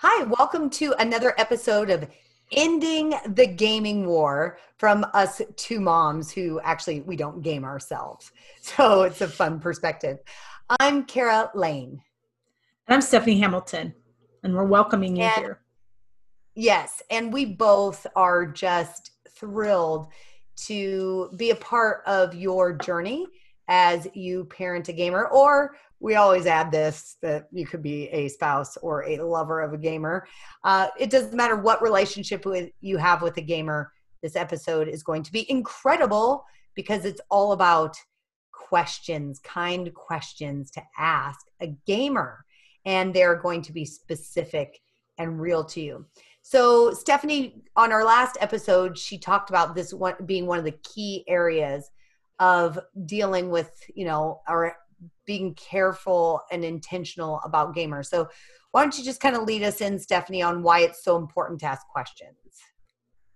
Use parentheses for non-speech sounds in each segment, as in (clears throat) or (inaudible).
Hi, welcome to another episode of Ending the Gaming War from us two moms who actually we don't game ourselves. (laughs) So it's a fun perspective. I'm Kara Lane. And I'm Stephanie Hamilton, and we're welcoming you And- here. Yes, and we both are just thrilled to be a part of your journey as you parent a gamer or we always add this that you could be a spouse or a lover of a gamer. Uh, it doesn't matter what relationship with you have with a gamer this episode is going to be incredible because it's all about questions kind questions to ask a gamer and they're going to be specific and real to you. So Stephanie, on our last episode, she talked about this one being one of the key areas of dealing with, you know, or being careful and intentional about gamers. So why don't you just kind of lead us in, Stephanie, on why it's so important to ask questions?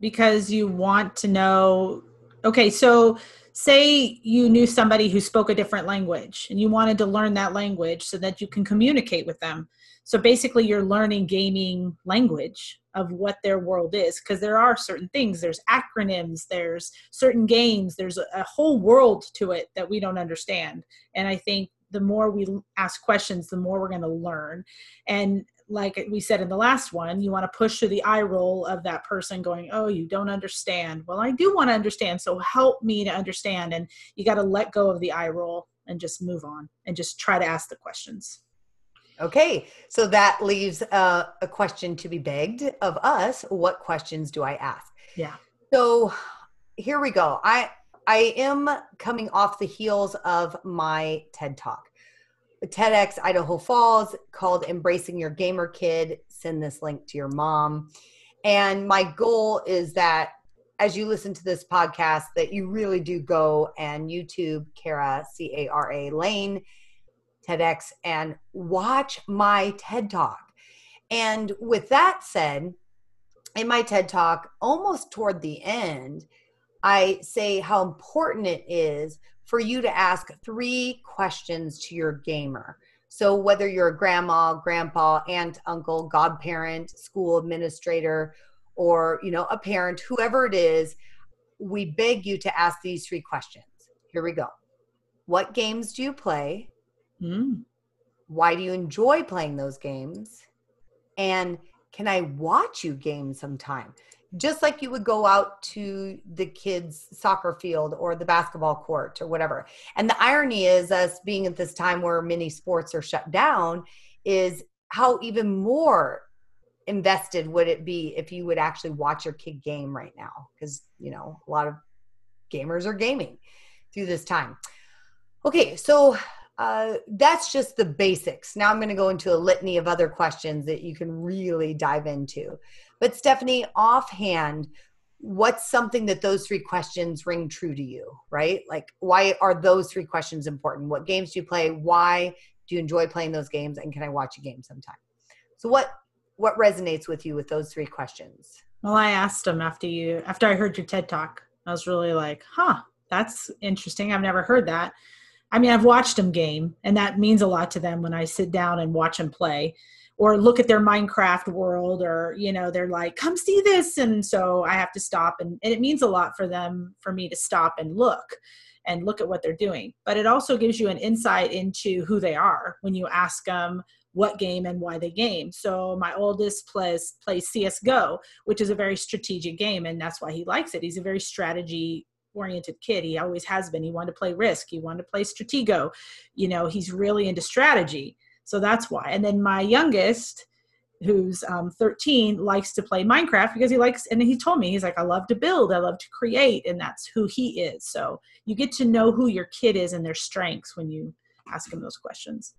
because you want to know okay so say you knew somebody who spoke a different language and you wanted to learn that language so that you can communicate with them. So basically you're learning gaming language of what their world is because there are certain things. There's acronyms there's certain games there's a, whole world to it that we don't understand. And i think the more we ask questions the more we're going to learn. And like we said in the last one, you want to push through the eye roll of that person going, Oh, you don't understand. Well, I do want to understand. So help me to understand. And you got to let go of the eye roll and just move on and just try to ask the questions. Okay, so that leaves uh, a question to be begged of us. What questions do I ask? Yeah. So here we go. I I am coming off the heels of my TED Talk. TEDx Idaho Falls called Embracing Your Gamer Kid. Send this link to your mom. And my goal is that as you listen to this podcast, that you really do go and YouTube Kara C A R A Lane TEDx and watch my TED Talk. And with that said, in my TED Talk, almost toward the end, I say how important it is for you to ask three questions to your gamer. So, whether you're a grandma, grandpa, aunt, uncle, godparent, school administrator, or you know a parent, whoever it is, we beg you to ask these three questions. Here we go. What games do you play? Mm. Why do you enjoy playing those games? And can I watch you game sometime? Just like you would go out to the kids' soccer field or the basketball court or whatever. And the irony is, us being at this time where many sports are shut down, is how even more invested would it be if you would actually watch your kid game right now? Because, you know, a lot of gamers are gaming through this time. Okay, so uh, that's just the basics. Now I'm going to go into a litany of other questions that you can really dive into. But Stephanie, offhand, what's something that those three questions ring true to you, right? Like, why are those three questions important? What games do you play? Why do you enjoy playing those games? And can I watch a game sometime? So, what what resonates with you with those three questions? Well, I asked them after you, after I heard your TED talk, I was really like, huh, that's interesting. I've never heard that. I mean, I've watched them game, and that means a lot to them when I sit down and watch them play or look at their Minecraft world, or, you know, they're like, come see this. And so I have to stop, and, and it means a lot for them, for me to stop and look and look at what they're doing. But it also gives you an insight into who they are when you ask them what game and why they game. So my oldest plays plays CS:GO, which is a very strategic game, and that's why he likes it. He's a very strategy oriented kid. He always has been. He wanted to play Risk. He wanted to play Stratego. You know, he's really into strategy. So that's why. And then my youngest, who's um, 13, likes to play Minecraft because he likes, and he told me, he's like, I love to build, I love to create, and that's who he is. So you get to know who your kid is and their strengths when you ask him those questions.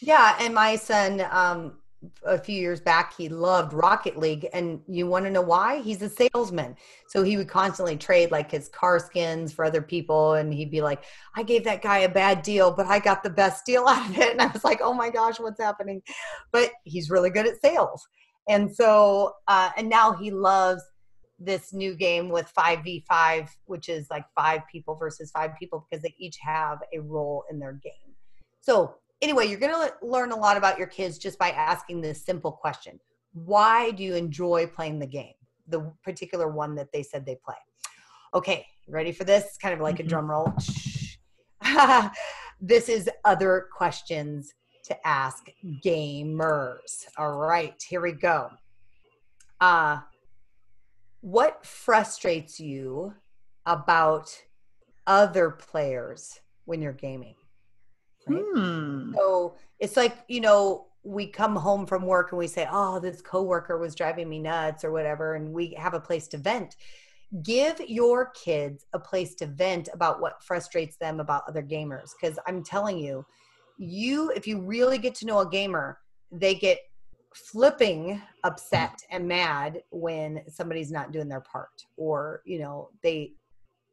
Yeah, and my son, um, a few years back, he loved Rocket League, and you want to know why? He's a salesman, so he would constantly trade like his car skins for other people, and he'd be like, "I gave that guy a bad deal, but I got the best deal (laughs) out of it," and I was like, "Oh my gosh, what's happening?" But he's really good at sales, and so uh, and now he loves this new game with 5v5 which is like five people versus five people because they each have a role in their game so anyway you're going to learn a lot about your kids just by asking this simple question why do you enjoy playing the game? The particular one that they said they play. Okay, ready for this? Kind of like mm-hmm. a drum roll. (laughs) this is other questions to ask gamers. All right, here we go. Uh, what frustrates you about other players when you're gaming? Right? Hmm. So it's like, you know, we come home from work and we say, oh, this coworker was driving me nuts or whatever, and we have a place to vent. Give your kids a place to vent about what frustrates them about other gamers. Because I'm telling you, you, if you really get to know a gamer, they get flipping upset and mad when somebody's not doing their part or you know they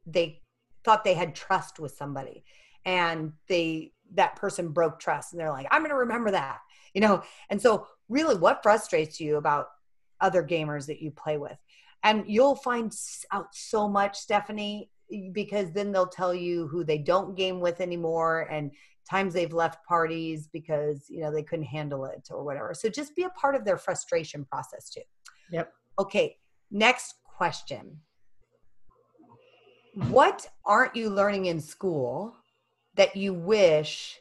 they thought they had trust with somebody and they that person broke trust and they're like i'm going to remember that you know? And so really what frustrates you about other gamers that you play with? And you'll find out so much stephanie because then they'll tell you who they don't game with anymore and times they've left parties because you know they couldn't handle it or whatever. So just be a part of their frustration process too. Yep. Okay next question. What aren't you learning in school that you wish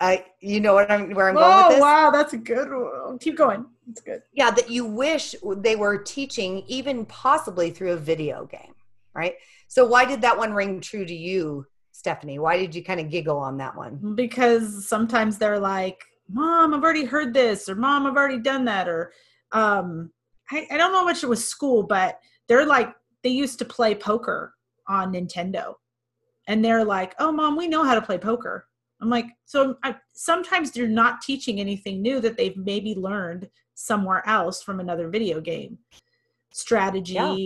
I you know what I'm where I'm going with this? wow, that's a good one. Keep going. It's good. Yeah, that you wish they were teaching even possibly through a video game, right? So why did that one ring true to you Stephanie? Why did you kind of giggle on that one? Because sometimes they're like, Mom, I've already heard this, or Mom, I've already done that, or um, I, I don't know much it was school, but they're like, they used to play poker on Nintendo. And they're like, Oh, Mom, we know how to play poker. I'm like, so I, sometimes they're not teaching anything new that they've maybe learned somewhere else from another video game. Strategy, yeah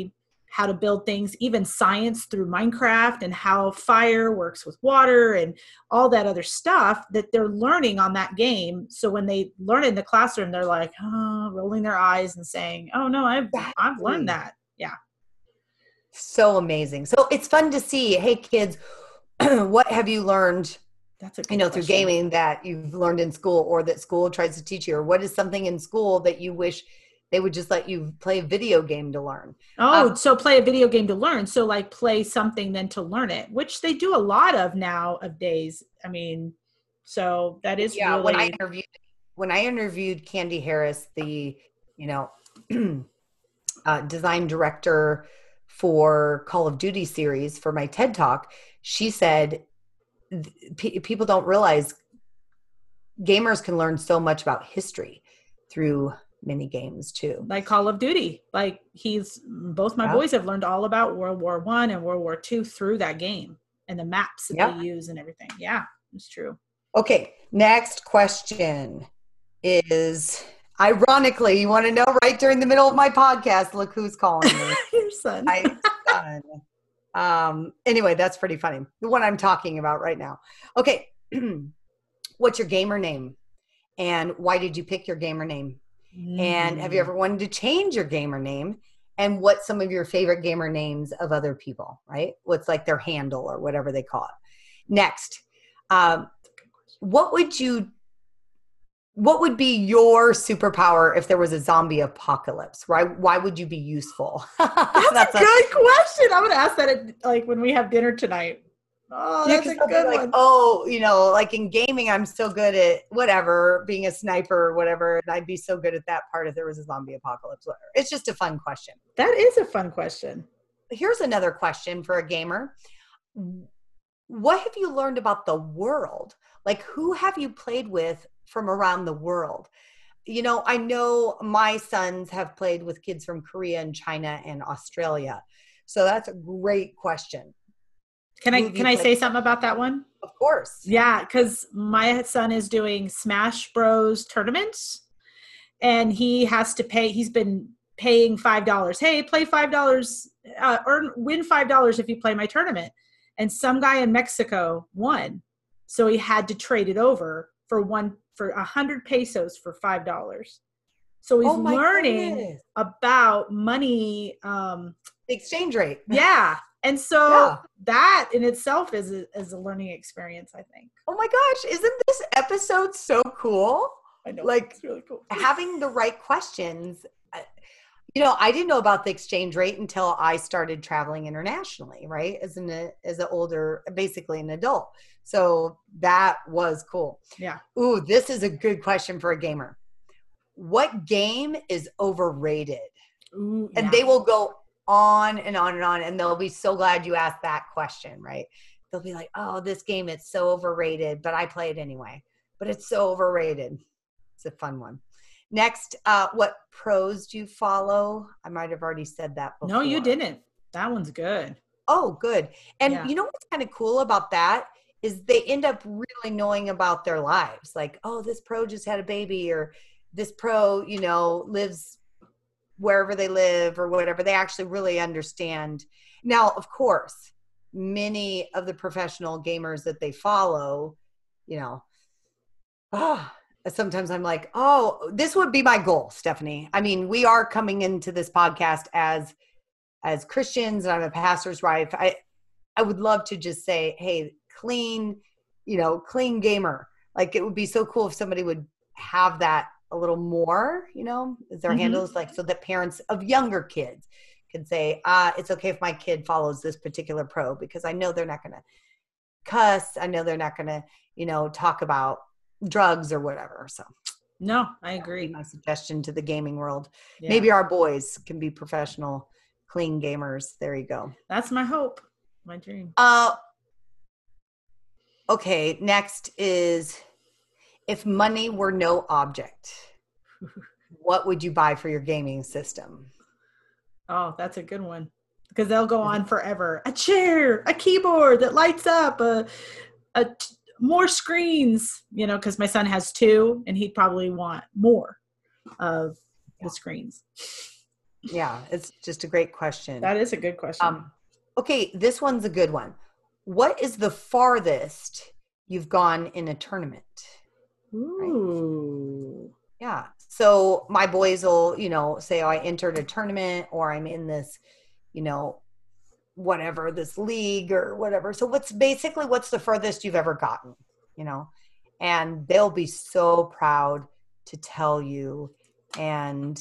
how to build things, even science through Minecraft and how fire works with water and all that other stuff that they're learning on that game. So when they learn it in the classroom, they're like, oh, rolling their eyes and saying, oh no, I've, I've learned that. Yeah. So amazing. So it's fun to see, hey kids, (clears throat) what have you learned that's a you know question. through gaming that you've learned in school or that school tries to teach you or what is something in school that you wish they would just let you play a video game to learn. Oh, um, so play a video game to learn. So like play something then to learn it, which they do a lot of now of days. I mean, so that is yeah. Really... When I interviewed when I interviewed Candy Harris, the you know (clears throat) uh, design director for Call of Duty series for my TED talk, she said people don't realize gamers can learn so much about history through mini games too like call of duty like he's both my yeah. boys have learned all about world war one and world war two through that game and the maps that yeah. they use and everything yeah it's true okay next question is ironically you want to know right during the middle of my podcast look who's calling me (laughs) your son my son um anyway that's pretty funny the one i'm talking about right now okay (clears throat) what's your gamer name and why did you pick your gamer name Mm. And have you mm. ever wanted to change your gamer name? And what's some of your favorite gamer names of other people, right? What's like their handle or whatever they call it. Next, um, what would you what would be your superpower if there was a zombie apocalypse? Why why would you be useful? (laughs) That's, That's a good a, question. I'm gonna ask that at, like when we have dinner tonight. Oh, that's a good like, one. Oh, you know, like in gaming, I'm so good at whatever, being a sniper or whatever, and I'd be so good at that part if there was a zombie apocalypse. It's just a fun question. That is a fun question. Here's another question for a gamer. What have you learned about the world? Like, who have you played with from around the world? You know, I know my sons have played with kids from Korea and China and Australia. So that's a great question can I can I say something about that one? Of course. Yeah, because my son is doing Smash Bros tournaments, and he has to pay. He's been paying five dollars. Hey, play five dollars. Uh, earn win five dollars if you play my tournament. And some guy in Mexico won, so he had to trade it over for one for a hundred pesos for five dollars. So he's oh learning goodness. about money. Um, exchange rate. (laughs) Yeah, and so yeah. that in itself is a, is a learning experience, I think. Oh my gosh, isn't this episode so cool? I know. Like, it's really cool. having the right questions you know i didn't know about the exchange rate until i started traveling internationally right as an uh, as an older basically an adult. So that was cool. Yeah. ooh this is a good question for a gamer. What game is overrated? Ooh, and yeah. they will go on and on and on and they'll be so glad you asked that question right? They'll be like oh this game is so overrated but i play it anyway. But it's so overrated. It's a fun one next uh what pros do you follow i might have already said that before no, you didn't. That one's good. oh good and Yeah. you know what's kind of cool about that is they end up really knowing about their lives like oh this pro just had a baby or this pro you know lives wherever they live or whatever they actually really understand now of course many of the professional gamers that they follow you know ah, sometimes i'm like oh this would be my goal stephanie. I mean we are coming into this podcast as as christians and i'm a pastor's wife. I i would love to just say hey clean you know clean gamer. Like it would be so cool if somebody would have that a little more you know is their Mhm. handles like so that parents of younger kids can say uh it's okay if my kid follows this particular pro because i know they're not going to cuss. I know they're not going to you know talk about drugs or whatever so No, I agree. my suggestion to the gaming world Yeah. maybe our boys can be professional clean gamers there you go that's my hope, my dream. uh okay next is if money were no object (laughs) what would you buy for your gaming system Oh, that's a good one because they'll go on forever. A chair, a keyboard that lights up, a, a t- more screens. You know, because my son has two, and he'd probably want more of Yeah. the screens. yeah it's just a great question That is a good question. um okay this one's a good one what is the farthest you've gone in a tournament Ooh. Yeah. So my boys will, you know, say, oh, I entered a tournament or I'm in this, you know, whatever, this league or whatever. So what's basically what's the furthest you've ever gotten, you know? And they'll be so proud to tell you. And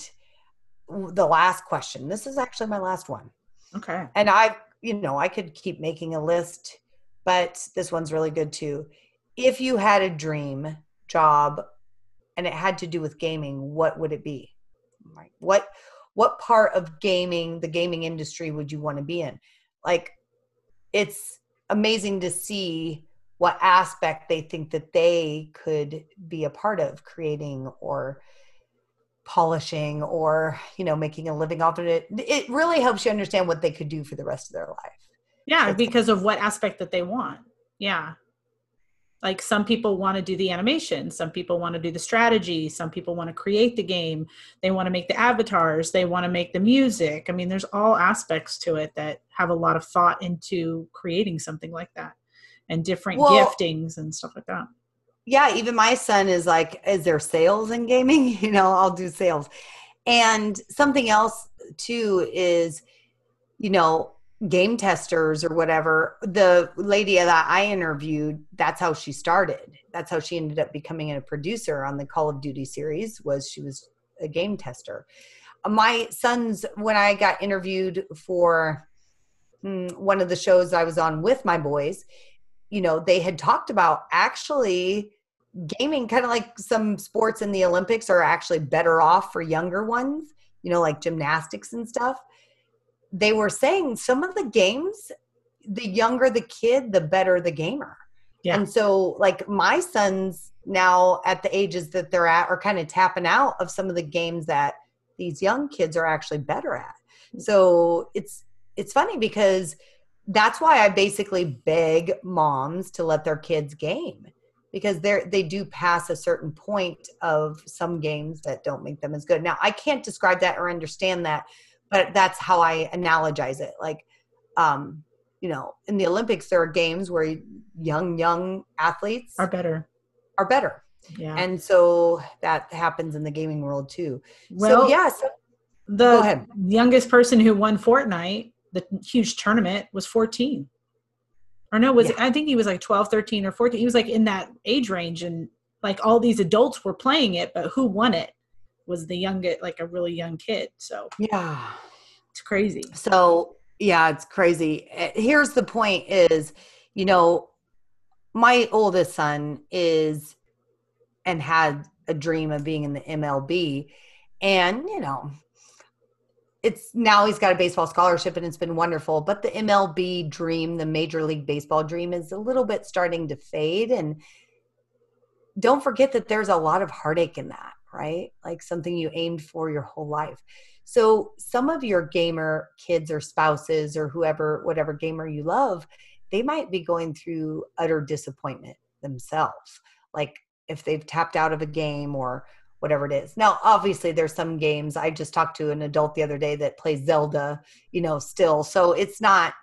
the last question, this is actually my last one. Okay. And I, you know, I could keep making a list, but this one's really good too. If you had a dream job and it had to do with gaming, what would it be? Like what what part of gaming, the gaming industry would you want to be in? Like it's amazing to see what aspect they think that they could be a part of creating or polishing or you know making a living off of it it really helps you understand what they could do for the rest of their life Yeah, because of what aspect that they want. Yeah. Like some people want to do the animation, some people want to do the strategy, some people want to create the game, they want to make the avatars, they want to make the music. I mean, there's all aspects to it that have a lot of thought into creating something like that and different Well- giftings and stuff like that. yeah even my son is like is there sales in gaming (laughs) you know i'll do sales and something else too is you know game testers or whatever the lady that i interviewed that's how she started. That's how she ended up becoming a producer on the call of duty series was she was a game tester. My sons when i got interviewed for mm, one of the shows i was on with my boys you know they had talked about actually gaming kind of like some sports in the olympics are actually better off for younger ones you know like gymnastics and stuff they were saying some of the games the younger the kid the better the gamer Yeah. and so like my sons now at the ages that they're at are kind of tapping out of some of the games that these young kids are actually better at mm-hmm. so it's it's funny because that's why I basically beg moms to let their kids game because they're they do pass a certain point of some games that don't make them as good. Now I can't describe that or understand that, but that's how I analogize it. Like um, you know, in the Olympics there are games where young young athletes Are better. are better. Yeah. And so that happens in the gaming world too. well, so yes, the youngest person who won Fortnite, the huge tournament, was 14. Or no, was Yeah. I think he was like 12, 13, or 14. He was like in that age range, and like all these adults were playing it, but who won it was the youngest, like a really young kid. So yeah, it's crazy. So yeah, it's crazy. Eh, here's the point: is you know, my oldest son is and had a dream of being in the MLB, and you know, it's now he's got a baseball scholarship and it's been wonderful but the mlb dream the major league baseball dream is a little bit starting to fade and don't forget that there's a lot of heartache in that right like something you aimed for your whole life so some of your gamer kids or spouses or whoever whatever gamer you love they might be going through utter disappointment themselves like if they've tapped out of a game or whatever it is. Now, obviously, there's some games. I just talked to an adult the other day that plays Zelda, you know, still. So it's not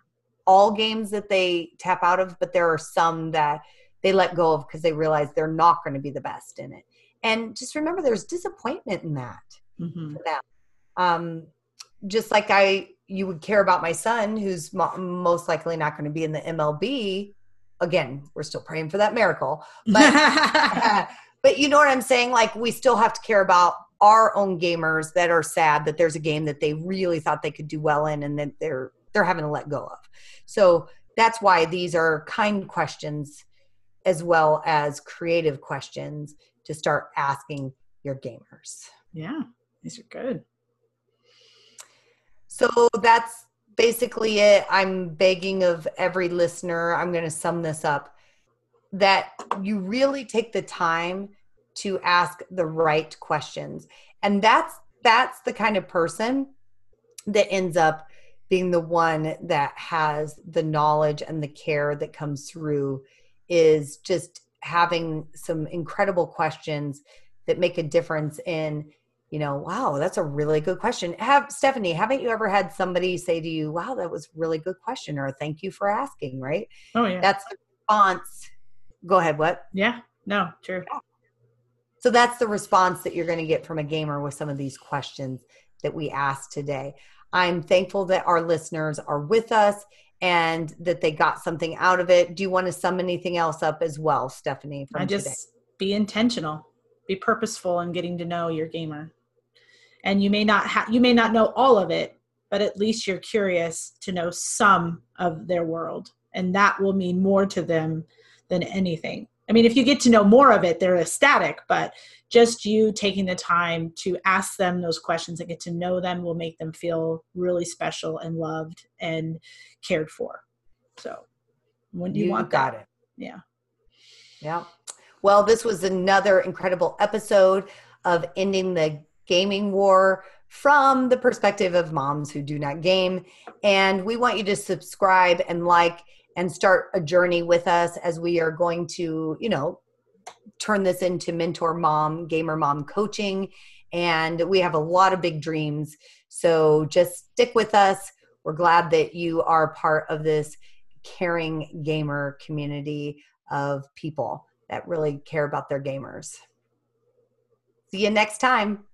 all games that they tap out of, but there are some that they let go of because they realize they're not going to be the best in it. And just remember, there's disappointment in that mm-hmm. for them. Um, just like I, you would care about my son, who's mo- most likely not going to be in the MLB. Again, we're still praying for that miracle, but (laughs) (laughs) but you know what I'm saying? Like we still have to care about our own gamers that are sad that there's a game that they really thought they could do well in and that they're they're having to let go of. So that's why these are kind questions as well as creative questions to start asking your gamers. Yeah, these are good. So that's basically it. I'm begging of every listener, I'm going to sum this up that you really take the time to ask the right questions and that's that's the kind of person that ends up being the one that has the knowledge and the care that comes through is just having some incredible questions that make a difference in you know wow that's a really good question. Have stephanie haven't you ever had somebody say to you wow that was really good question or thank you for asking right? Oh yeah. That's the response. Go ahead what? Yeah. No true. So that's the response that you're going to get from a gamer with some of these questions that we asked today. I'm thankful that our listeners are with us and that they got something out of it do you want to sum anything else up as well stephanie i just today? be intentional be purposeful in getting to know your gamer and you may not have you may not know all of it but at least you're curious to know some of their world and that will mean more to them than anything. I mean, if you get to know more of it, they're ecstatic, but just you taking the time to ask them those questions and get to know them will make them feel really special and loved and cared for. So, when do you, you want got that? it? Yeah. Yeah. Well, this was another incredible episode of Ending the Gaming War from the perspective of moms who do not game. And we want you to subscribe and like and start a journey with us as we are going to, you know, turn this into mentor mom, gamer mom coaching. And we have a lot of big dreams. So just stick with us. We're glad that you are part of this caring gamer community of people that really care about their gamers. See you next time.